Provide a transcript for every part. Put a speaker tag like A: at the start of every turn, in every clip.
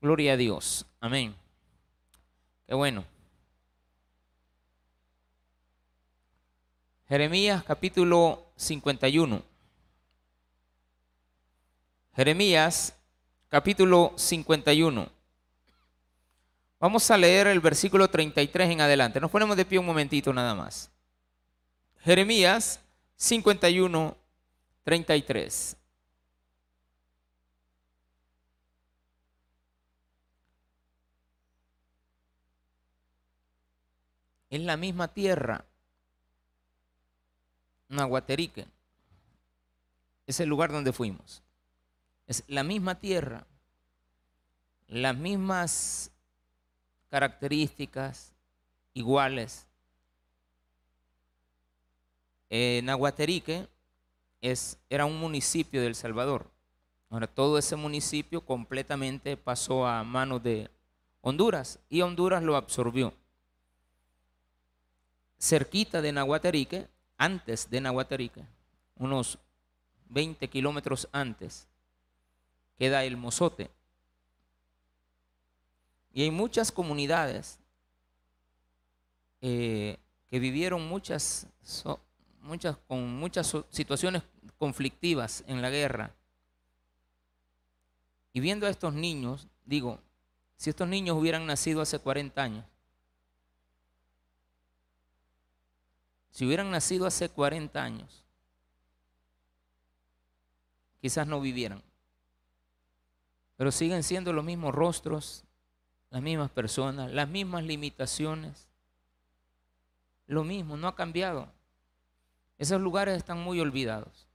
A: Gloria a Dios. Amén. Qué bueno. Jeremías capítulo 51. Jeremías capítulo 51. Vamos a leer el versículo 33 en adelante. Nos ponemos de pie un momentito nada más. Jeremías 51, 33. Es la misma tierra, Nahuaterique. Es el lugar donde fuimos. Es la misma tierra, las mismas características iguales. Eh, Nahuaterique es, era un municipio del Salvador. Ahora todo ese municipio completamente pasó a manos de Honduras y Honduras lo absorbió cerquita de Nahuatarique, antes de Nahuatarique, unos 20 kilómetros antes, queda el Mozote. Y hay muchas comunidades eh, que vivieron muchas, muchas, con muchas situaciones conflictivas en la guerra. Y viendo a estos niños, digo, si estos niños hubieran nacido hace 40 años, Si hubieran nacido hace 40 años, quizás no vivieran. Pero siguen siendo los mismos rostros, las mismas personas, las mismas limitaciones. Lo mismo, no ha cambiado. Esos lugares están muy olvidados.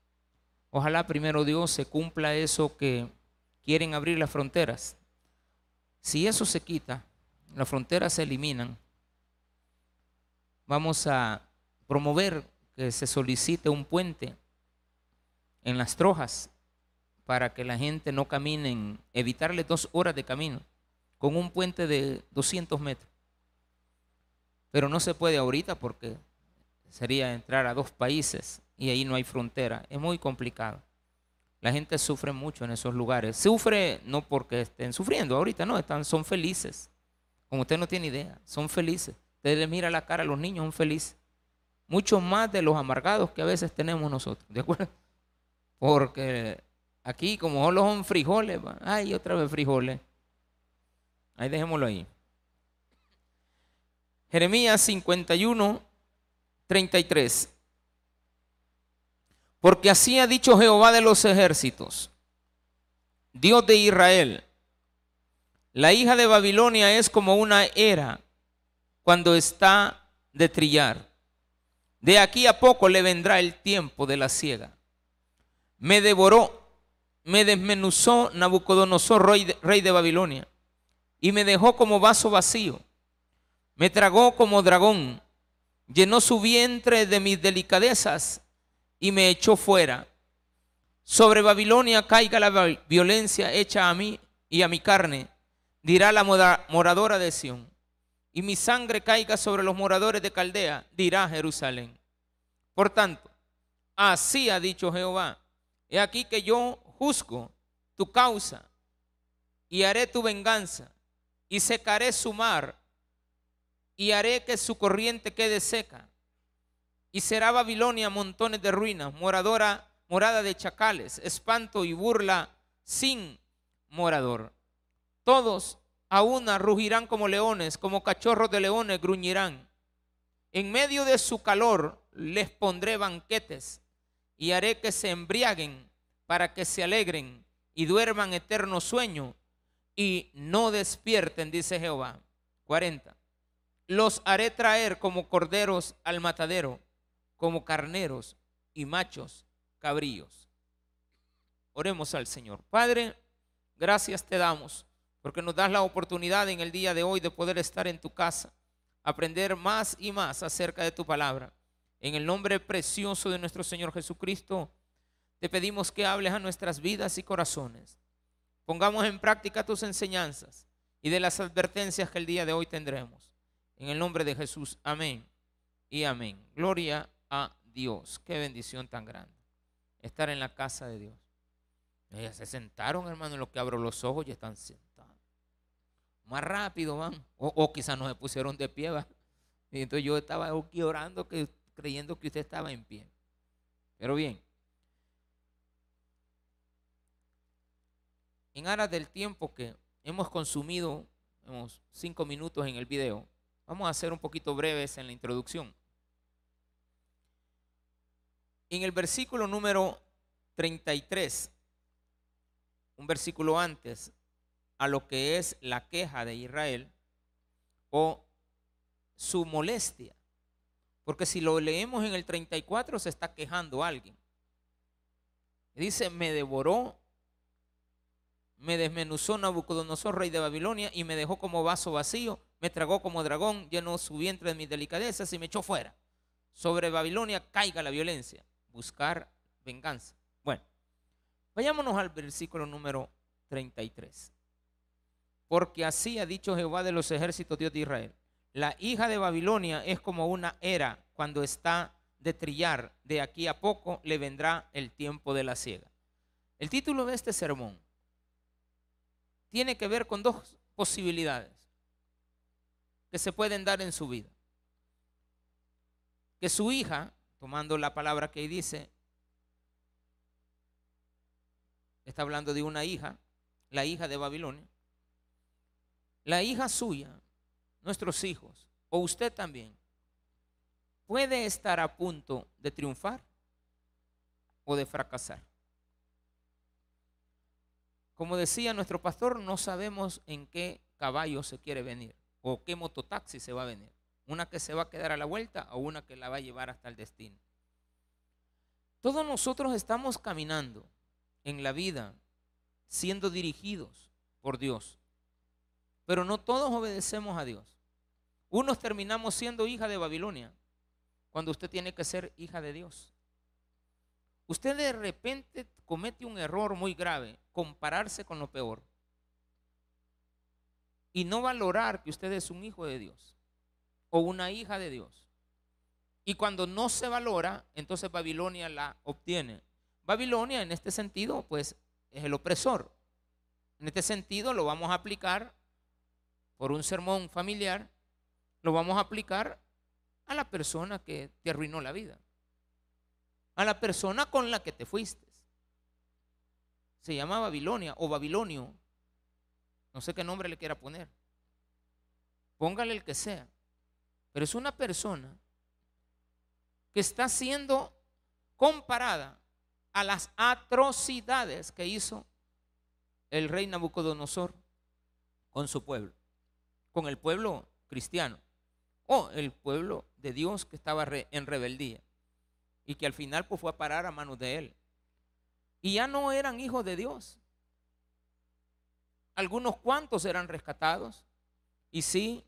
A: Ojalá primero Dios se cumpla eso que quieren abrir las fronteras. Si eso se quita, las fronteras se eliminan, vamos a promover que se solicite un puente en las trojas para que la gente no camine, evitarle dos horas de camino con un puente de 200 metros. Pero no se puede ahorita porque sería entrar a dos países y ahí no hay frontera. Es muy complicado. La gente sufre mucho en esos lugares. Sufre no porque estén sufriendo ahorita, no, están, son felices. Como usted no tiene idea, son felices. Usted le mira la cara a los niños, son felices mucho más de los amargados que a veces tenemos nosotros, ¿de acuerdo? Porque aquí como solo son frijoles, ay, otra vez frijoles. Ahí dejémoslo ahí. Jeremías 51, 33. Porque así ha dicho Jehová de los ejércitos, Dios de Israel, la hija de Babilonia es como una era cuando está de trillar de aquí a poco le vendrá el tiempo de la ciega. Me devoró, me desmenuzó Nabucodonosor, rey de, rey de Babilonia, y me dejó como vaso vacío. Me tragó como dragón, llenó su vientre de mis delicadezas y me echó fuera. Sobre Babilonia caiga la violencia hecha a mí y a mi carne, dirá la moradora de Sión y mi sangre caiga sobre los moradores de Caldea, dirá Jerusalén. Por tanto, así ha dicho Jehová, he aquí que yo juzgo tu causa y haré tu venganza y secaré su mar y haré que su corriente quede seca. Y será Babilonia montones de ruinas, moradora, morada de chacales, espanto y burla sin morador. Todos a una rugirán como leones, como cachorros de leones gruñirán. En medio de su calor les pondré banquetes y haré que se embriaguen para que se alegren y duerman eterno sueño y no despierten, dice Jehová. 40. Los haré traer como corderos al matadero, como carneros y machos cabríos. Oremos al Señor. Padre, gracias te damos porque nos das la oportunidad en el día de hoy de poder estar en tu casa, aprender más y más acerca de tu palabra. En el nombre precioso de nuestro Señor Jesucristo, te pedimos que hables a nuestras vidas y corazones. Pongamos en práctica tus enseñanzas y de las advertencias que el día de hoy tendremos. En el nombre de Jesús, amén y amén. Gloria a Dios. Qué bendición tan grande. Estar en la casa de Dios. Ellas se sentaron, hermano, en lo que abro los ojos y están sentados. Más rápido van. O, quizás no se pusieron de pie. Y entonces yo estaba aquí orando, que, creyendo que usted estaba en pie. Pero bien. En aras del tiempo que hemos consumido, hemos cinco minutos en el video, vamos a ser un poquito breves en la introducción. En el versículo número 33, un versículo antes, a lo que es la queja de Israel o su molestia. Porque si lo leemos en el 34 se está quejando alguien. Dice, me devoró, me desmenuzó Nabucodonosor, rey de Babilonia, y me dejó como vaso vacío, me tragó como dragón, llenó su vientre de mis delicadezas y me echó fuera. Sobre Babilonia caiga la violencia, buscar venganza. Bueno, vayámonos al versículo número 33. Porque así ha dicho Jehová de los ejércitos, Dios de Israel. La hija de Babilonia es como una era cuando está de trillar. De aquí a poco le vendrá el tiempo de la ciega. El título de este sermón tiene que ver con dos posibilidades que se pueden dar en su vida. Que su hija, tomando la palabra que dice, está hablando de una hija, la hija de Babilonia, la hija suya, nuestros hijos, o usted también, puede estar a punto de triunfar o de fracasar. Como decía nuestro pastor, no sabemos en qué caballo se quiere venir o qué mototaxi se va a venir. Una que se va a quedar a la vuelta o una que la va a llevar hasta el destino. Todos nosotros estamos caminando en la vida siendo dirigidos por Dios. Pero no todos obedecemos a Dios. Unos terminamos siendo hija de Babilonia, cuando usted tiene que ser hija de Dios. Usted de repente comete un error muy grave, compararse con lo peor. Y no valorar que usted es un hijo de Dios o una hija de Dios. Y cuando no se valora, entonces Babilonia la obtiene. Babilonia en este sentido, pues, es el opresor. En este sentido lo vamos a aplicar por un sermón familiar, lo vamos a aplicar a la persona que te arruinó la vida. A la persona con la que te fuiste. Se llama Babilonia o Babilonio. No sé qué nombre le quiera poner. Póngale el que sea. Pero es una persona que está siendo comparada a las atrocidades que hizo el rey Nabucodonosor con su pueblo con el pueblo cristiano o el pueblo de Dios que estaba en rebeldía y que al final pues, fue a parar a manos de él. Y ya no eran hijos de Dios. Algunos cuantos eran rescatados y sí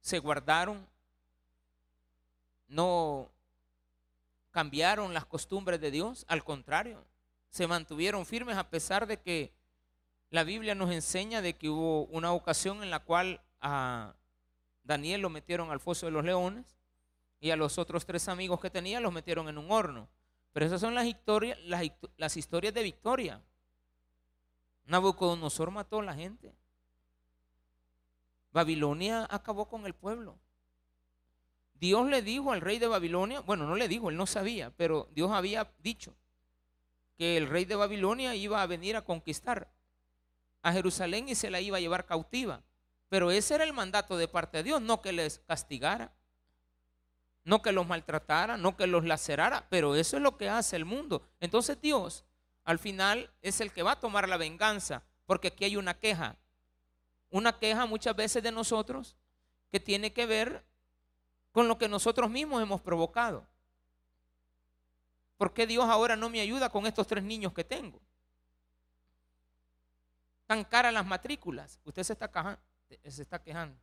A: se guardaron, no cambiaron las costumbres de Dios, al contrario, se mantuvieron firmes a pesar de que la Biblia nos enseña de que hubo una ocasión en la cual a Daniel lo metieron al foso de los leones y a los otros tres amigos que tenía los metieron en un horno. Pero esas son las, historias, las, historias de victoria. Nabucodonosor mató a la gente. Babilonia acabó con el pueblo. Dios le dijo al rey de Babilonia, bueno, no le dijo, él no sabía, pero Dios había dicho que el rey de Babilonia iba a venir a conquistar a Jerusalén y se la iba a llevar cautiva. Pero ese era el mandato de parte de Dios, no que les castigara, no que los maltratara, no que los lacerara, pero eso es lo que hace el mundo. Entonces Dios al final es el que va a tomar la venganza, porque aquí hay una queja, una queja muchas veces de nosotros que tiene que ver con lo que nosotros mismos hemos provocado. ¿Por qué Dios ahora no me ayuda con estos tres niños que tengo? Tan caras las matrículas. Usted se está se está quejando.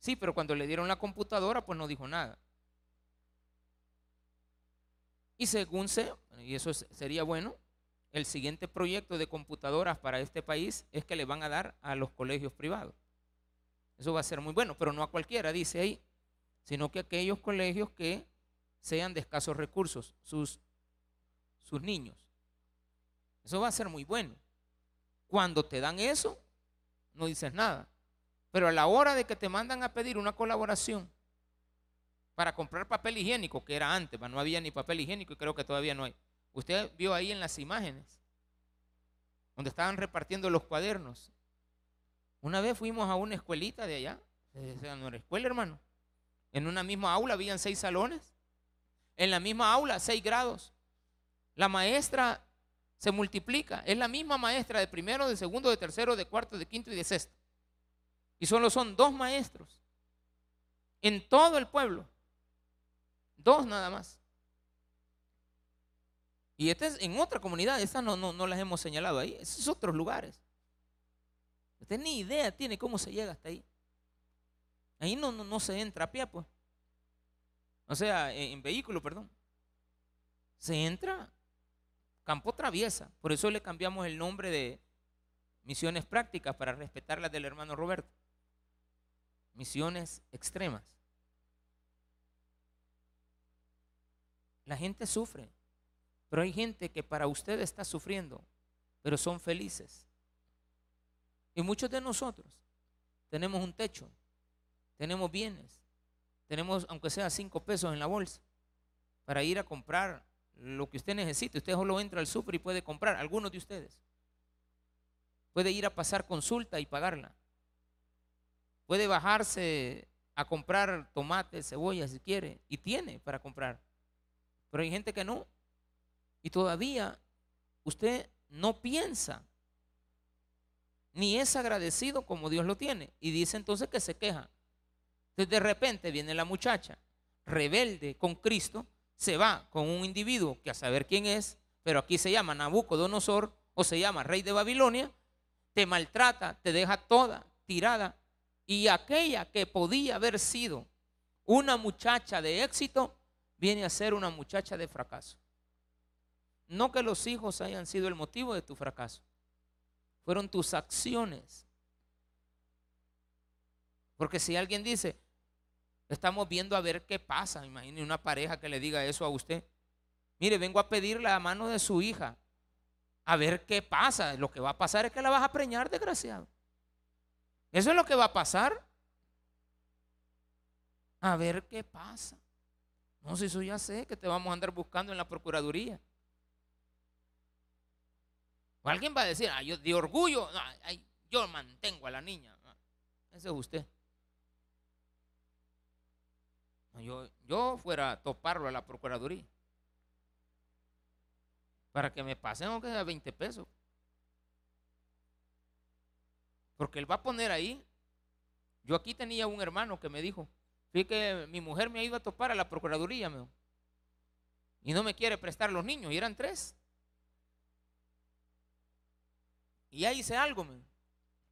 A: Sí, pero cuando le dieron la computadora, pues no dijo nada. Y según sé, y eso sería bueno, el siguiente proyecto de computadoras para este país es que le van a dar a los colegios privados. Eso va a ser muy bueno, pero no a cualquiera, dice ahí, sino que aquellos colegios que sean de escasos recursos, sus, sus niños. Eso va a ser muy bueno. Cuando te dan eso, no dices nada. Pero a la hora de que te mandan a pedir una colaboración para comprar papel higiénico, que era antes, no había ni papel higiénico y creo que todavía no hay. Usted vio ahí en las imágenes, donde estaban repartiendo los cuadernos. Una vez fuimos a una escuelita de allá, era escuela, hermano. En una misma aula habían seis salones. En la misma aula, seis grados. La maestra se multiplica. Es la misma maestra de primero, de segundo, de tercero, de cuarto, de quinto y de sexto. Y solo son dos maestros en todo el pueblo. Dos nada más. Y esta es en otra comunidad, estas no, no, no las hemos señalado ahí, esos otros lugares. Usted ni idea tiene cómo se llega hasta ahí. Ahí no, no, se entra a pie, pues. O sea, en, vehículo, perdón. Se entra campo traviesa. Por eso le cambiamos el nombre de misiones prácticas para respetar las del hermano Roberto. Misiones extremas. La gente sufre, pero hay gente que para usted está sufriendo, pero son felices. Y muchos de nosotros tenemos un techo, tenemos bienes, tenemos, aunque sea cinco pesos en la bolsa, para ir a comprar lo que usted necesite. Usted solo entra al súper y puede comprar, algunos de ustedes. Puede ir a pasar consulta y pagarla. Puede bajarse a comprar tomates, cebollas si quiere, y tiene para comprar. Pero hay gente que no. Y todavía usted no piensa, ni es agradecido como Dios lo tiene. Y dice entonces que se queja. Entonces de repente viene la muchacha rebelde con Cristo, se va con un individuo que a saber quién es, pero aquí se llama Nabucodonosor o se llama rey de Babilonia, te maltrata, te deja toda tirada. Y aquella que podía haber sido una muchacha de éxito, viene a ser una muchacha de fracaso. No que los hijos hayan sido el motivo de tu fracaso, fueron tus acciones. Porque si alguien dice, Estamos viendo a ver qué pasa. Imagine una pareja que le diga eso a usted. Mire, vengo a pedir la mano de su hija. A ver qué pasa. Lo que va a pasar es que la vas a preñar, desgraciado. Eso es lo que va a pasar. A ver qué pasa. No, si eso ya sé que te vamos a andar buscando en la Procuraduría. Alguien va a decir, de orgullo, yo mantengo a la niña. Ese es usted. Yo, yo fuera a toparlo a la Procuraduría. Para que me pasen aunque sea 20 pesos. Porque él va a poner ahí. Yo aquí tenía un hermano que me dijo, fíjate que mi mujer me ha ido a topar a la Procuraduría, y no me quiere prestar los niños, y eran tres. Y ahí hice algo, me.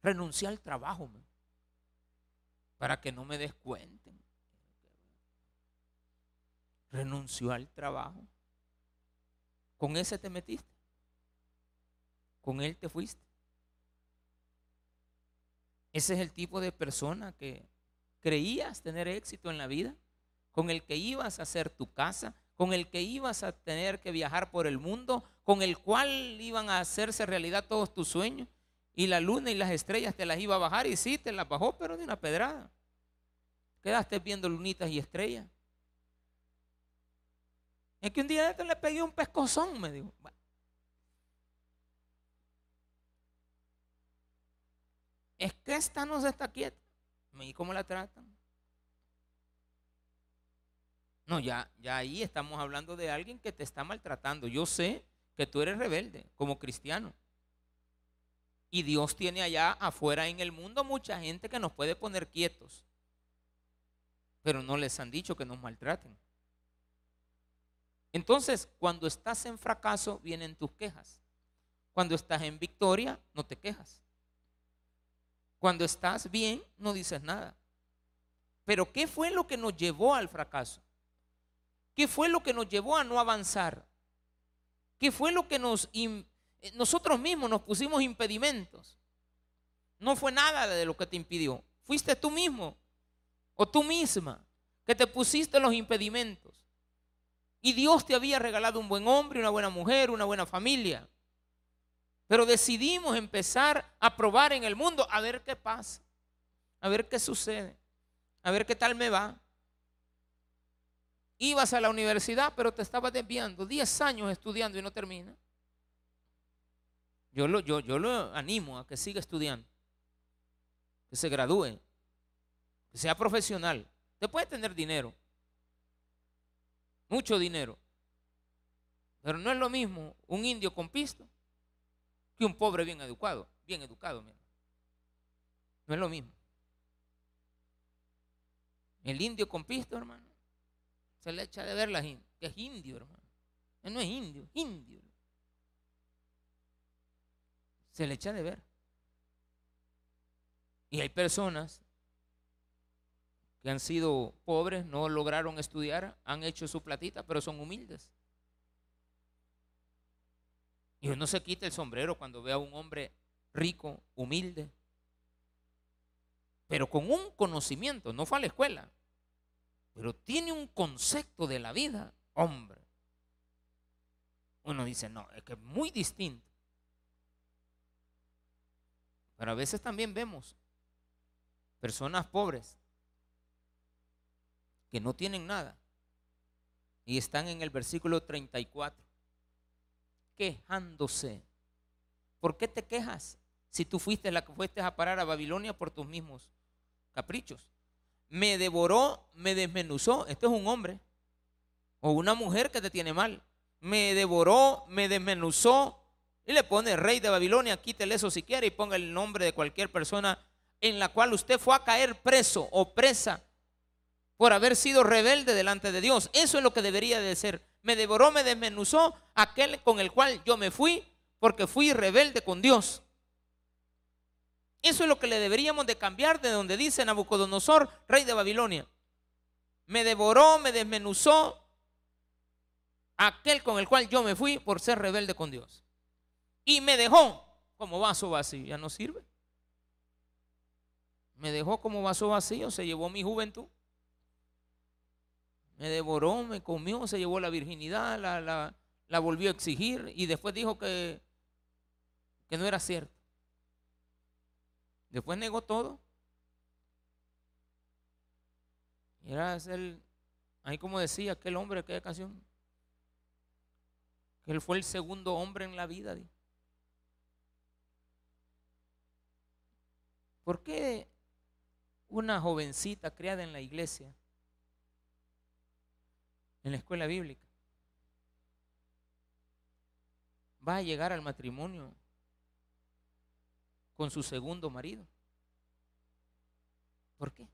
A: renuncié al trabajo, para que no me descuenten renunció al trabajo. Con ese te metiste. Con él te fuiste. Ese es el tipo de persona que creías tener éxito en la vida, con el que ibas a hacer tu casa, con el que ibas a tener que viajar por el mundo, con el cual iban a hacerse realidad todos tus sueños. Y la luna y las estrellas te las iba a bajar y sí, te las bajó, pero de una pedrada. Quedaste viendo lunitas y estrellas. Es que un día de esto le pegué un pescozón, me dijo. Es que esta no se está quieta. ¿Y cómo la tratan? No, ya, ya ahí estamos hablando de alguien que te está maltratando. Yo sé que tú eres rebelde como cristiano. Y Dios tiene allá afuera en el mundo mucha gente que nos puede poner quietos. Pero no les han dicho que nos maltraten. Entonces, cuando estás en fracaso, vienen tus quejas. Cuando estás en victoria, no te quejas. Cuando estás bien, no dices nada. Pero ¿qué fue lo que nos llevó al fracaso? ¿Qué fue lo que nos llevó a no avanzar? ¿Qué fue lo que nos eh, nosotros mismos nos pusimos impedimentos? No fue nada de lo que te impidió. Fuiste tú mismo o tú misma que te pusiste los impedimentos. Y Dios te había regalado un buen hombre, una buena mujer, una buena familia. Pero decidimos empezar a probar en el mundo a ver qué pasa. a ver qué sucede, a ver qué tal me va. Ibas a la universidad, pero te estabas desviando, 10 años estudiando y no termina. Yo lo, yo, yo lo animo a que siga estudiando, que se gradúe, que sea profesional. Te puede tener dinero, mucho dinero, pero no es lo mismo un indio con pisto que un pobre bien educado, bien educado, mira. No es lo mismo. El indio con pisto, hermano, se le echa de ver la que es indio, hermano. Él no es indio, indio. Se le echa de ver. Y hay personas que han sido pobres, no lograron estudiar, han hecho su platita, pero son humildes. Y uno se quita el sombrero cuando ve a un hombre rico, humilde, pero con un conocimiento, no fue a la escuela, pero tiene un concepto de la vida, hombre. Uno dice, no, es que es muy distinto. Pero a veces también vemos personas pobres que no tienen nada y están en el versículo 34 quejándose. ¿Por qué te quejas si tú fuiste la que fuiste a parar a Babilonia por tus mismos caprichos? Me devoró, me desmenuzó. Esto es un hombre o una mujer que te tiene mal. Me devoró, me desmenuzó y le pone rey de Babilonia, quítele eso si quiere y ponga el nombre de cualquier persona en la cual usted fue a caer preso o presa por haber sido rebelde delante de Dios. Eso es lo que debería de ser me devoró, me desmenuzó aquel con el cual yo me fui porque fui rebelde con Dios. Eso es lo que le deberíamos de cambiar de donde dice Nabucodonosor, rey de Babilonia. Me devoró, me desmenuzó aquel con el cual yo me fui por ser rebelde con Dios. Y me dejó como vaso vacío, ya no sirve. Me dejó como vaso vacío, se llevó mi juventud me devoró, me comió, se llevó la virginidad, la, volvió a exigir y después dijo que, que no era cierto. Después negó todo. Y era el, ahí como decía aquel hombre, aquella canción, él fue el segundo hombre en la vida. ¿Por qué una jovencita criada en la iglesia en la escuela bíblica. Va a llegar al matrimonio con su segundo marido. ¿Por qué?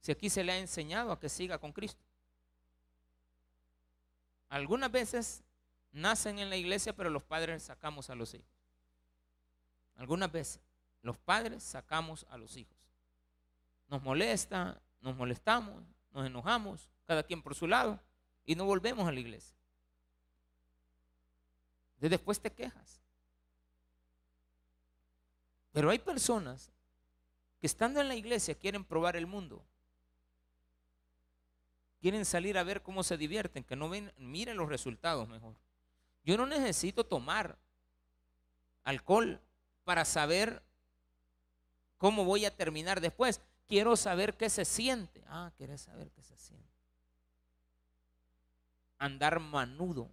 A: Si aquí se le ha enseñado a que siga con Cristo. Algunas veces nacen en la iglesia, pero los padres sacamos a los hijos. Algunas veces los padres sacamos a los hijos. Nos molesta, nos molestamos, nos enojamos, cada quien por su lado, y no volvemos a la iglesia. De después te quejas. Pero hay personas que estando en la iglesia quieren probar el mundo. Quieren salir a ver cómo se divierten, que no ven, miren los resultados mejor. Yo no necesito tomar alcohol para saber cómo voy a terminar después. Quiero saber qué se siente. Ah, quieres saber qué se siente andar manudo.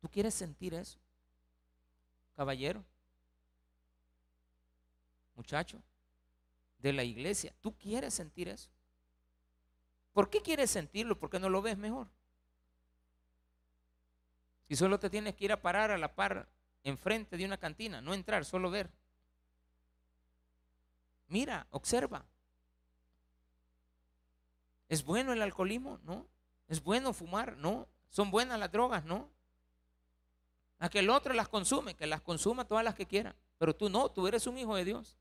A: ¿Tú quieres sentir eso? Caballero, muchacho de la iglesia, ¿tú quieres sentir eso? ¿Por qué quieres sentirlo? ¿Por qué no lo ves mejor? Si solo te tienes que ir a parar a la par enfrente de una cantina, no entrar, solo ver. Mira, observa. ¿Es bueno el alcoholismo? No. ¿Es bueno fumar? No. ¿Son buenas las drogas? No. A que el otro las consume, que las consuma todas las que quiera. Pero tú no, tú eres un hijo de Dios.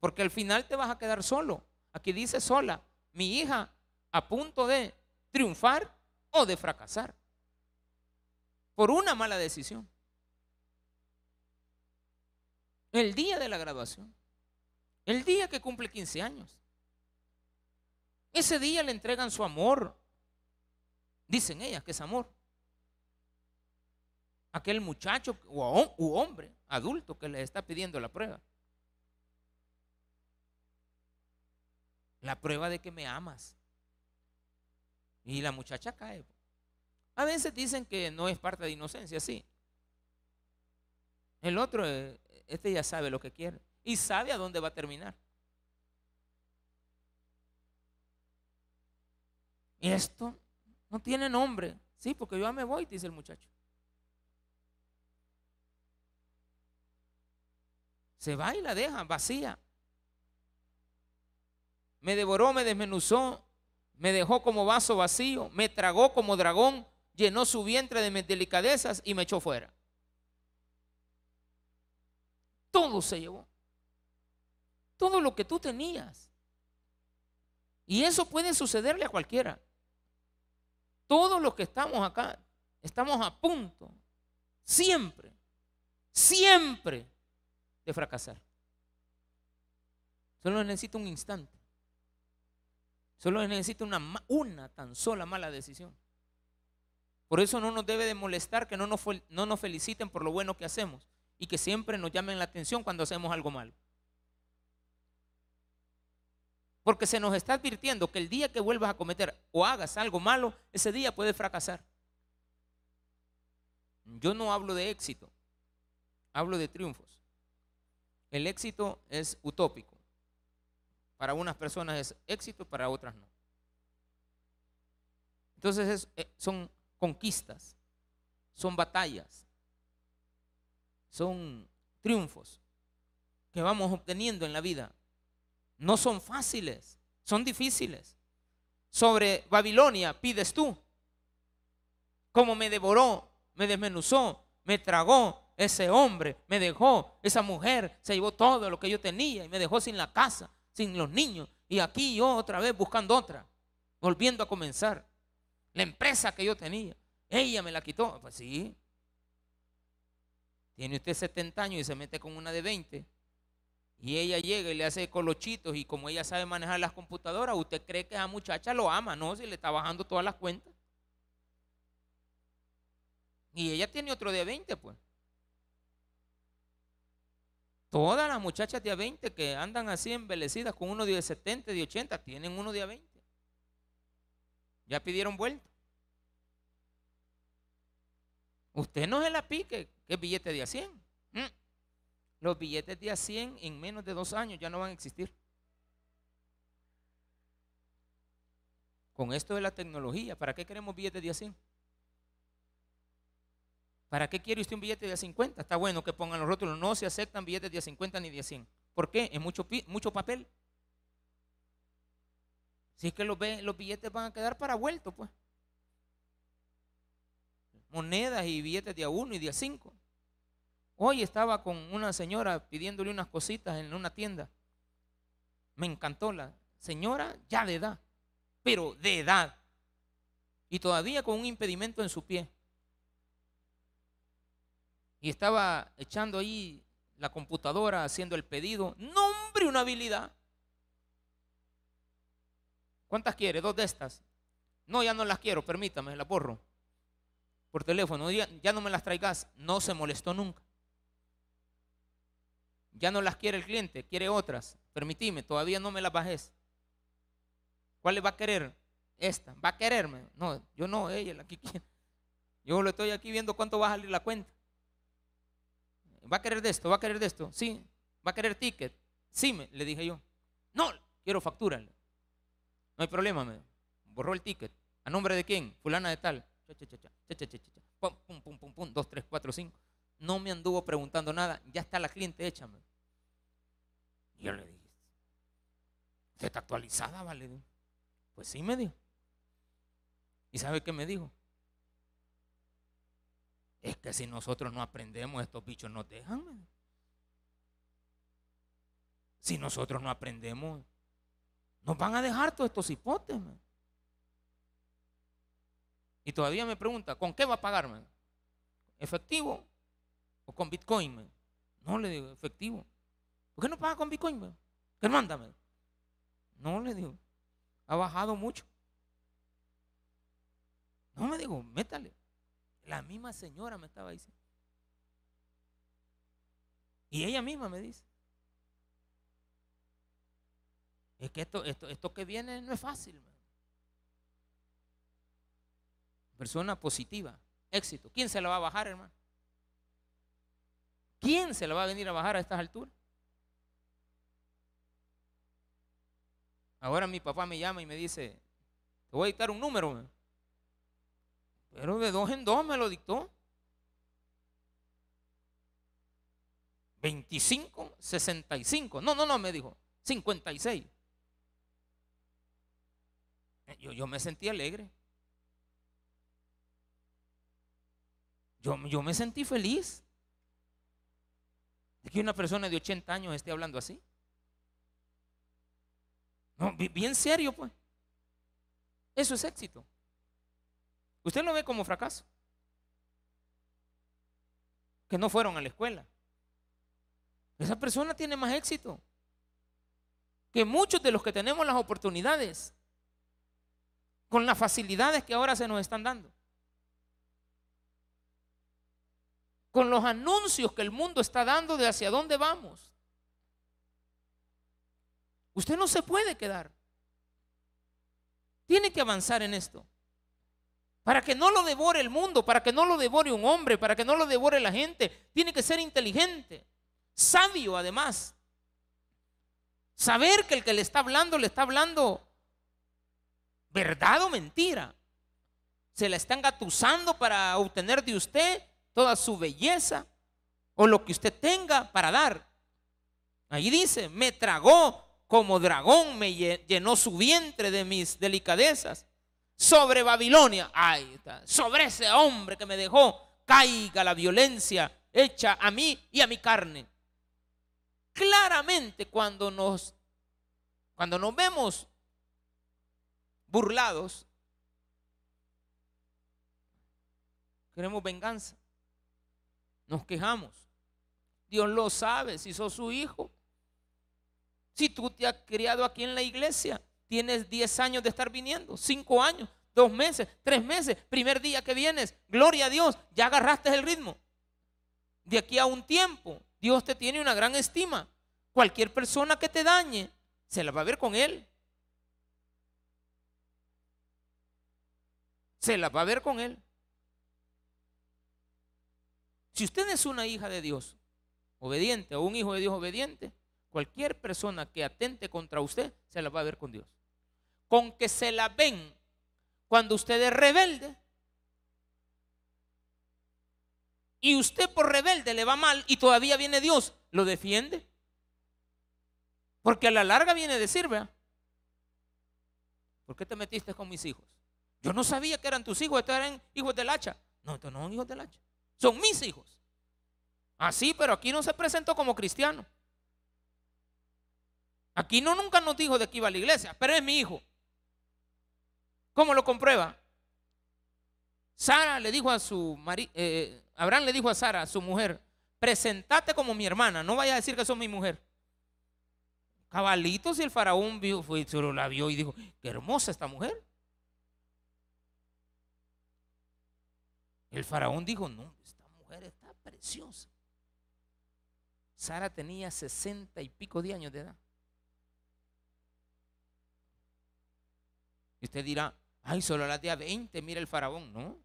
A: Porque al final te vas a quedar solo. Aquí dice sola, mi hija a punto de triunfar o de fracasar. Por una mala decisión. El día de la graduación. El día que cumple 15 años. Ese día le entregan su amor, Dicen ellas que es amor. Aquel muchacho u hombre adulto que le está pidiendo la prueba. La prueba de que me amas. Y la muchacha cae. A veces dicen que no es parte de inocencia, sí. El otro, eh, este ya sabe lo que quiere y sabe a dónde va a terminar. Y esto no tiene nombre. Sí, porque yo ya me voy, dice el muchacho. Se va y la deja vacía. Me devoró, me desmenuzó, me dejó como vaso vacío, me tragó como dragón, llenó su vientre de mis delicadezas y me echó fuera. Todo se llevó. Todo lo que tú tenías. Y eso puede sucederle a cualquiera. Todos los que estamos acá, estamos a punto, siempre, siempre de fracasar. Solo necesita un instante. Solo necesita una, una tan sola mala decisión. Por eso no nos debe de molestar que no nos, no nos feliciten por lo bueno que hacemos y que siempre nos llamen la atención cuando hacemos algo malo. Porque se nos está advirtiendo que el día que vuelvas a cometer o hagas algo malo, ese día puedes fracasar. Yo no hablo de éxito, hablo de triunfos. El éxito es utópico. Para unas personas es éxito, para otras no. Entonces eh, son conquistas, son batallas, son triunfos que vamos obteniendo en la vida no son fáciles, son difíciles. Sobre Babilonia pides tú, como me devoró, me desmenuzó, me tragó ese hombre, me dejó, esa mujer se llevó todo lo que yo tenía y me dejó sin la casa, sin los niños. Y aquí yo otra vez buscando otra, volviendo a comenzar. La empresa que yo tenía, ella me la quitó. Pues sí. Tiene usted 70 años y se mete con una de 20 y ella llega y le hace colochitos y como ella sabe manejar las computadoras, usted cree que esa muchacha lo ama, ¿no? Si le está bajando todas las cuentas. Y ella tiene otro de 20, pues. Todas las muchachas de 20 que andan así embelecidas con uno de 70, de 80, tienen uno de 20. Ya pidieron vuelta. Usted no se la pique, que billete de a 100. Los billetes de a 100 en menos de dos años ya no van a existir. Con esto de la tecnología, ¿para qué queremos billetes de a 100? ¿Para qué quiere usted un billete de a 50? Está bueno que pongan los rótulos. No se aceptan billetes de a 50 ni de a 100. ¿Por qué? Es mucho, mucho papel. Si es que los, los billetes van a quedar para vuelto, pues. Monedas y billetes de a 1 y de a 5. Hoy estaba con una señora pidiéndole unas cositas en una tienda. Me encantó la señora ya de edad, pero de edad. Y todavía con un impedimento en su pie. Y estaba echando ahí la computadora haciendo el pedido. Nombre una habilidad. ¿Cuántas quiere? Dos de estas. No, ya no las quiero, permítame, las borro. Por teléfono, ya, ya no me las traigas. No se molestó nunca. Ya no las quiere el cliente, quiere otras. Permitime, todavía no me las bajes. ¿Cuál le va a querer? Esta. ¿Va a quererme? No, yo no, ella la que quiere. Yo lo estoy aquí viendo cuánto va a salir la cuenta. ¿Va a querer de esto? ¿Va a querer de esto? Sí. ¿Va a querer ticket? Sí, me, le dije yo. No, quiero factura. No hay problema, me borró el ticket. ¿A nombre de quién? Fulana de tal. Pum, pum, pum, pum, pum, dos, tres, cuatro, cinco. No me anduvo preguntando nada. Ya está la cliente hecha. Y yo le dije, ¿usted está actualizada, vale? Pues sí, me dijo. ¿Y sabe qué me dijo? Es que si nosotros no aprendemos, estos bichos nos dejan. Si nosotros no aprendemos, nos van a dejar todos estos hipotes. Y todavía me pregunta, ¿con qué va a pagarme? ¿Efectivo o con Bitcoin? No le digo, efectivo. ¿Por qué no paga con Bitcoin? ¿Qué mándame? No le digo. Ha bajado mucho. No me digo, métale. La misma señora me estaba diciendo. Y ella misma me dice. Es que esto, esto, esto que viene no es fácil. Persona positiva, éxito. ¿Quién se la va a bajar, hermano? ¿Quién se la va a venir a bajar a estas alturas? Ahora mi papá me llama y me dice, te voy a dictar un número. Pero de dos en dos me lo dictó. 25, 65. No, no, no, me dijo. 56. Yo, yo me sentí alegre. Yo, yo me sentí feliz de que una persona de 80 años esté hablando así. No, bien serio, pues. Eso es éxito. Usted lo ve como fracaso. Que no fueron a la escuela. Esa persona tiene más éxito que muchos de los que tenemos las oportunidades con las facilidades que ahora se nos están dando. Con los anuncios que el mundo está dando de hacia dónde vamos. Usted no se puede quedar. Tiene que avanzar en esto. Para que no lo devore el mundo, para que no lo devore un hombre, para que no lo devore la gente. Tiene que ser inteligente, sabio además. Saber que el que le está hablando le está hablando verdad o mentira. Se la están gatusando para obtener de usted toda su belleza o lo que usted tenga para dar. Ahí dice, me tragó como dragón me llenó su vientre de mis delicadezas. Sobre Babilonia, sobre ese hombre que me dejó, caiga la violencia hecha a mí y a mi carne. Claramente cuando nos cuando nos vemos burlados, queremos venganza. Nos quejamos. Dios lo sabe si sos su hijo. Si tú te has criado aquí en la iglesia, tienes 10 años de estar viniendo, 5 años, 2 meses, 3 meses, primer día que vienes, gloria a Dios, ya agarraste el ritmo. De aquí a un tiempo, Dios te tiene una gran estima. Cualquier persona que te dañe, se la va a ver con Él. Se la va a ver con Él. Si usted es una hija de Dios obediente o un hijo de Dios obediente, Cualquier persona que atente contra usted se la va a ver con Dios. Con que se la ven cuando usted es rebelde y usted por rebelde le va mal y todavía viene Dios, lo defiende. Porque a la larga viene a decir, vea, ¿por qué te metiste con mis hijos? Yo no sabía que eran tus hijos, estos eran hijos del hacha. No, estos no son hijos del hacha. Son mis hijos. Así, pero aquí no se presentó como cristiano. Aquí no nunca nos dijo de que iba a la iglesia, pero es mi hijo. ¿Cómo lo comprueba? Sara le dijo a su marido, eh, Abraham le dijo a Sara, a su mujer, presentate como mi hermana, no vaya a decir que sos mi mujer. Cabalitos y el faraón vio, fue, solo la vio y dijo, qué hermosa esta mujer. El faraón dijo, no, esta mujer está preciosa. Sara tenía sesenta y pico de años de edad. Y usted dirá, ay, solo la día 20, mira el faraón. No.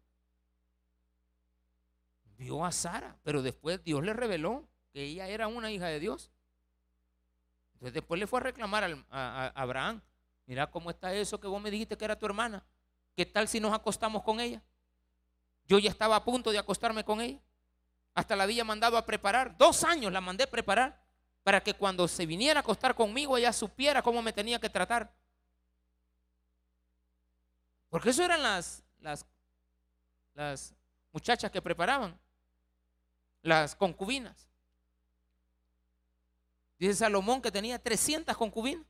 A: Vio a Sara, pero después Dios le reveló que ella era una hija de Dios. Entonces después le fue a reclamar a, a Abraham, mira cómo está eso que vos me dijiste que era tu hermana. ¿Qué tal si nos acostamos con ella? Yo ya estaba a punto de acostarme con ella. Hasta la había mandado a preparar. Dos años la mandé a preparar para que cuando se viniera a acostar conmigo ella supiera cómo me tenía que tratar. Porque eso eran las, las, las muchachas que preparaban, las concubinas. Dice Salomón que tenía 300 concubinas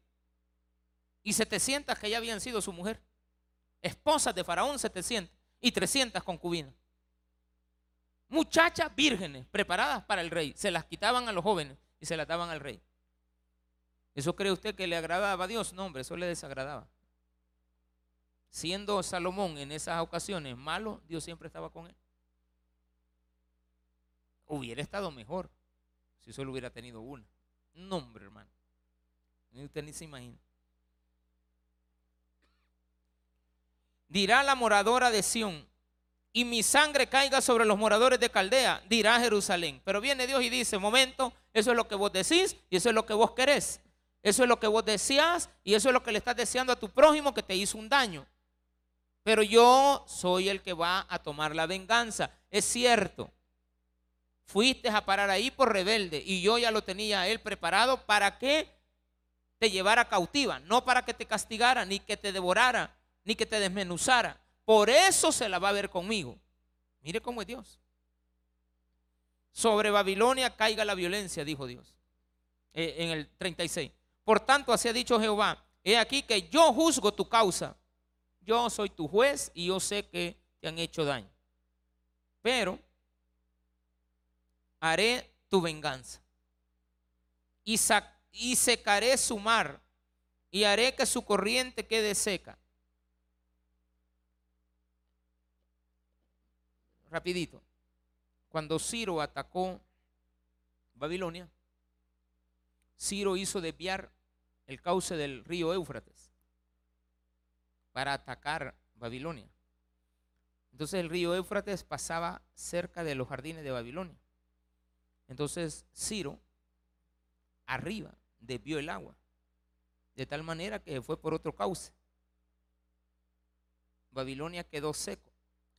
A: y 700 que ya habían sido su mujer. Esposas de Faraón 700 y 300 concubinas. Muchachas vírgenes preparadas para el rey. Se las quitaban a los jóvenes y se las daban al rey. ¿Eso cree usted que le agradaba a Dios? No, hombre, eso le desagradaba siendo Salomón en esas ocasiones malo, Dios siempre estaba con él. Hubiera estado mejor si solo hubiera tenido una. No, hombre, hermano. Ni usted ni se imagina. Dirá la moradora de Sión, y mi sangre caiga sobre los moradores de Caldea, dirá Jerusalén. Pero viene Dios y dice, momento, eso es lo que vos decís y eso es lo que vos querés. Eso es lo que vos deseas y eso es lo que le estás deseando a tu prójimo que te hizo un daño. Pero yo soy el que va a tomar la venganza. Es cierto, fuiste a parar ahí por rebelde y yo ya lo tenía él preparado para que te llevara cautiva, no para que te castigara, ni que te devorara, ni que te desmenuzara. Por eso se la va a ver conmigo. Mire cómo es Dios. Sobre Babilonia caiga la violencia, dijo Dios. Eh, en el 36. Por tanto, así ha dicho Jehová, he aquí que yo juzgo tu causa. Yo soy tu juez y yo sé que te han hecho daño. Pero haré tu venganza. Y, secaré su mar y haré que su corriente quede seca. Rapidito. Cuando Ciro atacó Babilonia, Ciro hizo desviar el cauce del río Éufrates para atacar Babilonia. Entonces el río Éufrates pasaba cerca de los jardines de Babilonia. Entonces Ciro arriba desvió el agua, de tal manera que fue por otro cauce. Babilonia quedó seco,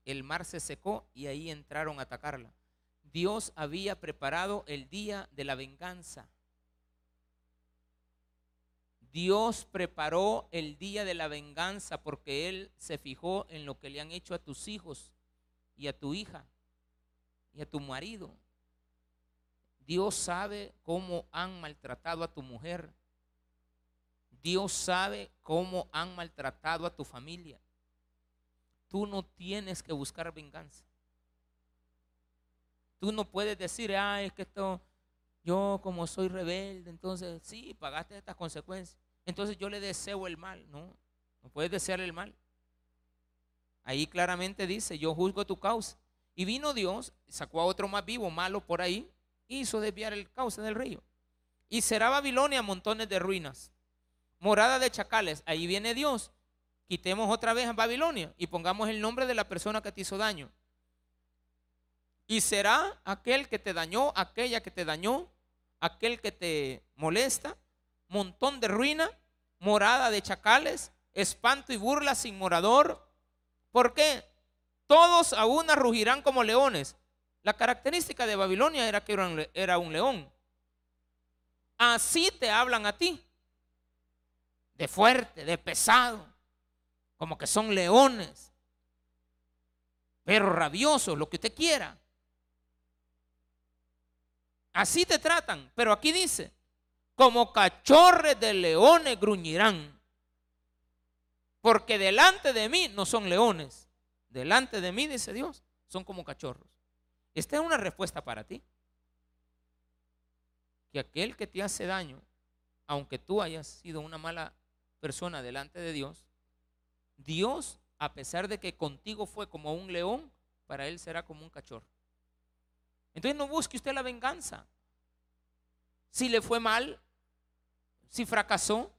A: el mar se secó y ahí entraron a atacarla. Dios había preparado el día de la venganza. Dios preparó el día de la venganza porque Él se fijó en lo que le han hecho a tus hijos y a tu hija y a tu marido. Dios sabe cómo han maltratado a tu mujer. Dios sabe cómo han maltratado a tu familia. Tú no tienes que buscar venganza. Tú no puedes decir, ah, es que esto, yo como soy rebelde, entonces sí, pagaste estas consecuencias. Entonces yo le deseo el mal. No, no puedes desear el mal. Ahí claramente dice, yo juzgo tu causa. Y vino Dios, sacó a otro más vivo, malo por ahí, hizo desviar el cauce del río. Y será Babilonia montones de ruinas, morada de chacales. Ahí viene Dios. Quitemos otra vez a Babilonia y pongamos el nombre de la persona que te hizo daño. Y será aquel que te dañó, aquella que te dañó, aquel que te molesta, montón de ruina, morada de chacales, espanto y burla sin morador. ¿Por qué? Todos a una rugirán como leones. La característica de Babilonia era que era un, león. Así te hablan a ti. De fuerte, de pesado. Como que son leones. Pero rabiosos, lo que usted quiera. Así te tratan. Pero aquí dice, como cachorres de leones gruñirán. Porque delante de mí no son leones. Delante de mí, dice Dios, son como cachorros. Esta es una respuesta para ti. Que aquel que te hace daño, aunque tú hayas sido una mala persona delante de Dios, Dios, a pesar de que contigo fue como un león, para él será como un cachorro. Entonces no busque usted la venganza. Si le fue mal, si fracasó,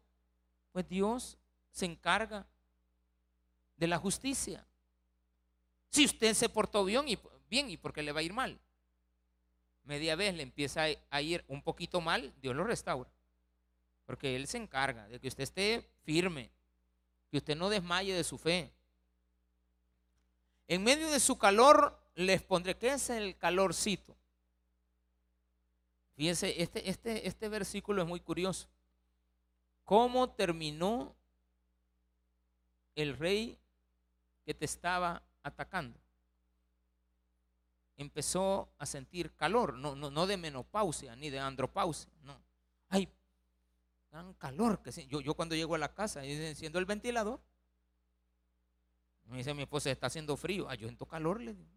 A: pues Dios se encarga de la justicia. Si usted se portó bien y bien y porque le va a ir mal. Media vez le empieza a ir un poquito mal, Dios lo restaura. Porque Él se encarga de que usted esté firme, que usted no desmaye de su fe. En medio de su calor les pondré, ¿qué es el calorcito? Fíjense, este, este, este versículo es muy curioso. ¿Cómo terminó el rey que te estaba atacando? empezó a sentir calor, no, no, no de menopausia ni de andropausia, no. Ay, tan calor que yo, yo cuando llego a la casa y enciendo el ventilador, me dice mi esposa, está haciendo frío. Ay, yo siento calor, le digo.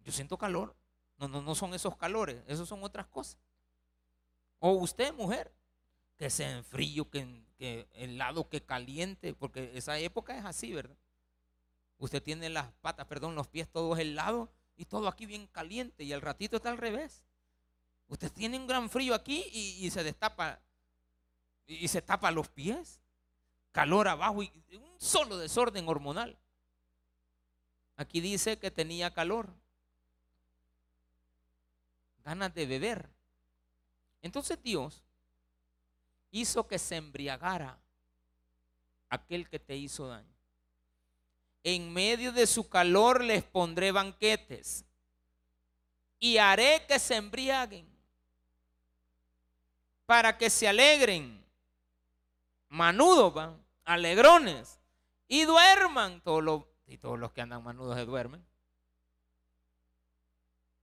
A: Yo siento calor. No, no, no son esos calores, esos son otras cosas. O usted, mujer, que se enfrío, que, que helado, que caliente, porque esa época es así, ¿verdad? Usted tiene las patas, perdón, los pies todos helados y todo aquí bien caliente y el ratito está al revés. Usted tiene un gran frío aquí y, se destapa y, se tapa los pies. Calor abajo y un solo desorden hormonal. Aquí dice que tenía calor, ganas de beber. Entonces Dios hizo que se embriagara aquel que te hizo daño. En medio de su calor les pondré banquetes y haré que se embriaguen para que se alegren. Manudos van, alegrones y duerman. Todos los, y todos los que andan manudos se duermen.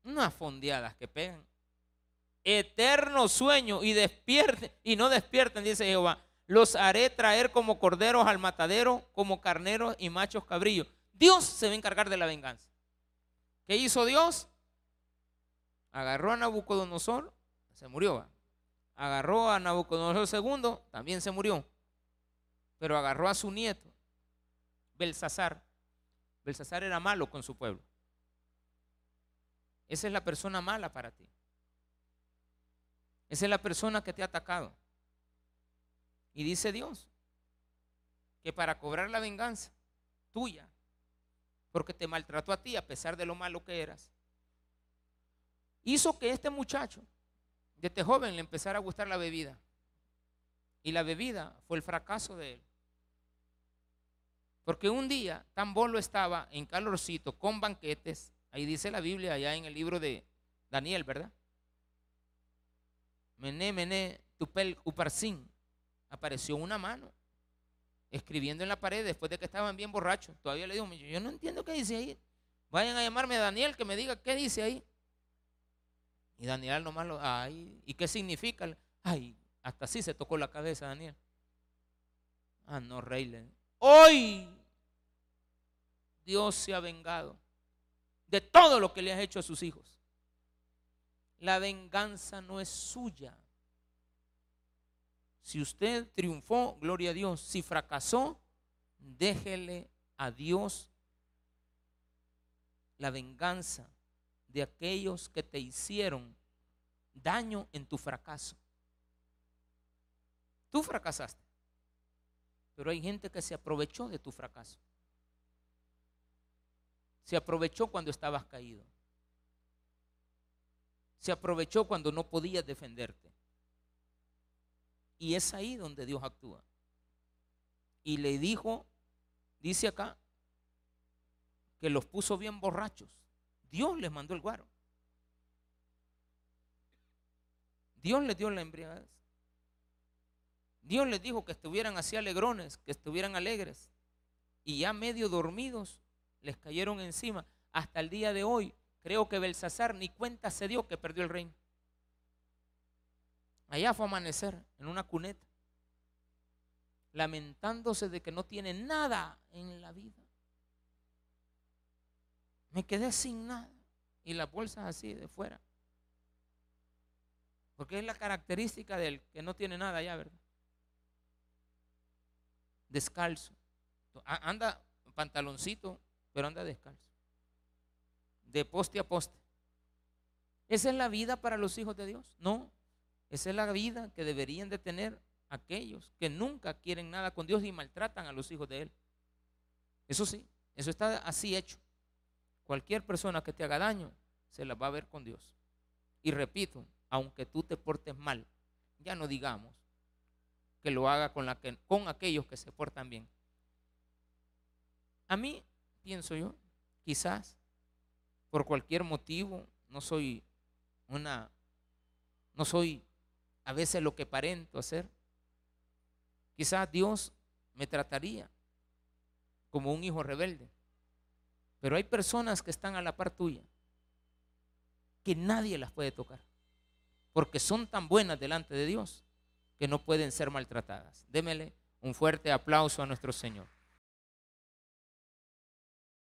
A: Unas fondeadas que pegan. Eterno sueño y despierten y no despierten, dice Jehová. Los haré traer como corderos al matadero, como carneros y machos cabrillos. Dios se va a encargar de la venganza. ¿Qué hizo Dios? Agarró a Nabucodonosor, se murió. Agarró a Nabucodonosor II, también se murió. Pero agarró a su nieto, Belsasar. Belsasar era malo con su pueblo. Esa es la persona mala para ti. Esa es la persona que te ha atacado. Y dice Dios que para cobrar la venganza tuya, porque te maltrató a ti a pesar de lo malo que eras, hizo que este muchacho, de este joven, le empezara a gustar la bebida. Y la bebida fue el fracaso de él. Porque un día tan bolo estaba en calorcito con banquetes, ahí dice la Biblia, allá en el libro de Daniel, ¿verdad? Mené, mené, tupel, uparsin. Apareció una mano escribiendo en la pared después de que estaban bien borrachos. Todavía le digo, yo no entiendo qué dice ahí. Vayan a llamarme a Daniel que me diga qué dice ahí. Y Daniel nomás lo, ay, ¿y qué significa? Ay, hasta así se tocó la cabeza Daniel. Ah, no, rey. Hoy Dios se ha vengado de todo lo que le has hecho a sus hijos. La venganza no es suya. Si usted triunfó, gloria a Dios. Si fracasó, déjele a Dios la venganza de aquellos que te hicieron daño en tu fracaso. Tú fracasaste, pero hay gente que se aprovechó de tu fracaso. Se aprovechó cuando estabas caído. Se aprovechó cuando no podías defenderte. Y es ahí donde Dios actúa. Y le dijo, dice acá, que los puso bien borrachos. Dios les mandó el guaro. Dios les dio la embriaguez. Dios les dijo que estuvieran así alegrones, que estuvieran alegres. Y ya medio dormidos les cayeron encima. Hasta el día de hoy, creo que Belsasar ni cuenta se dio que perdió el reino. Allá fue a amanecer en una cuneta, lamentándose de que no tiene nada en la vida me quedé sin nada. Y la bolsa así de fuera. Porque es la característica del que no tiene nada ya, ¿verdad? Descalzo. Anda pantaloncito, pero anda descalzo. De poste a poste. ¿Esa es la vida para los hijos de Dios? No. Esa es la vida que deberían de tener aquellos que nunca quieren nada con Dios y maltratan a los hijos de Él. Eso sí, eso está así hecho. Cualquier persona que te haga daño, se la va a ver con Dios. Y repito, aunque tú te portes mal, ya no digamos que lo haga con, la que, con aquellos que se portan bien. A mí, pienso yo, quizás por cualquier motivo, no soy una, no soy a veces lo que parento hacer. Quizás Dios me trataría como un hijo rebelde. Pero hay personas que están a la par tuya que nadie las puede tocar. Porque son tan buenas delante de Dios que no pueden ser maltratadas. Démele un fuerte aplauso a nuestro Señor.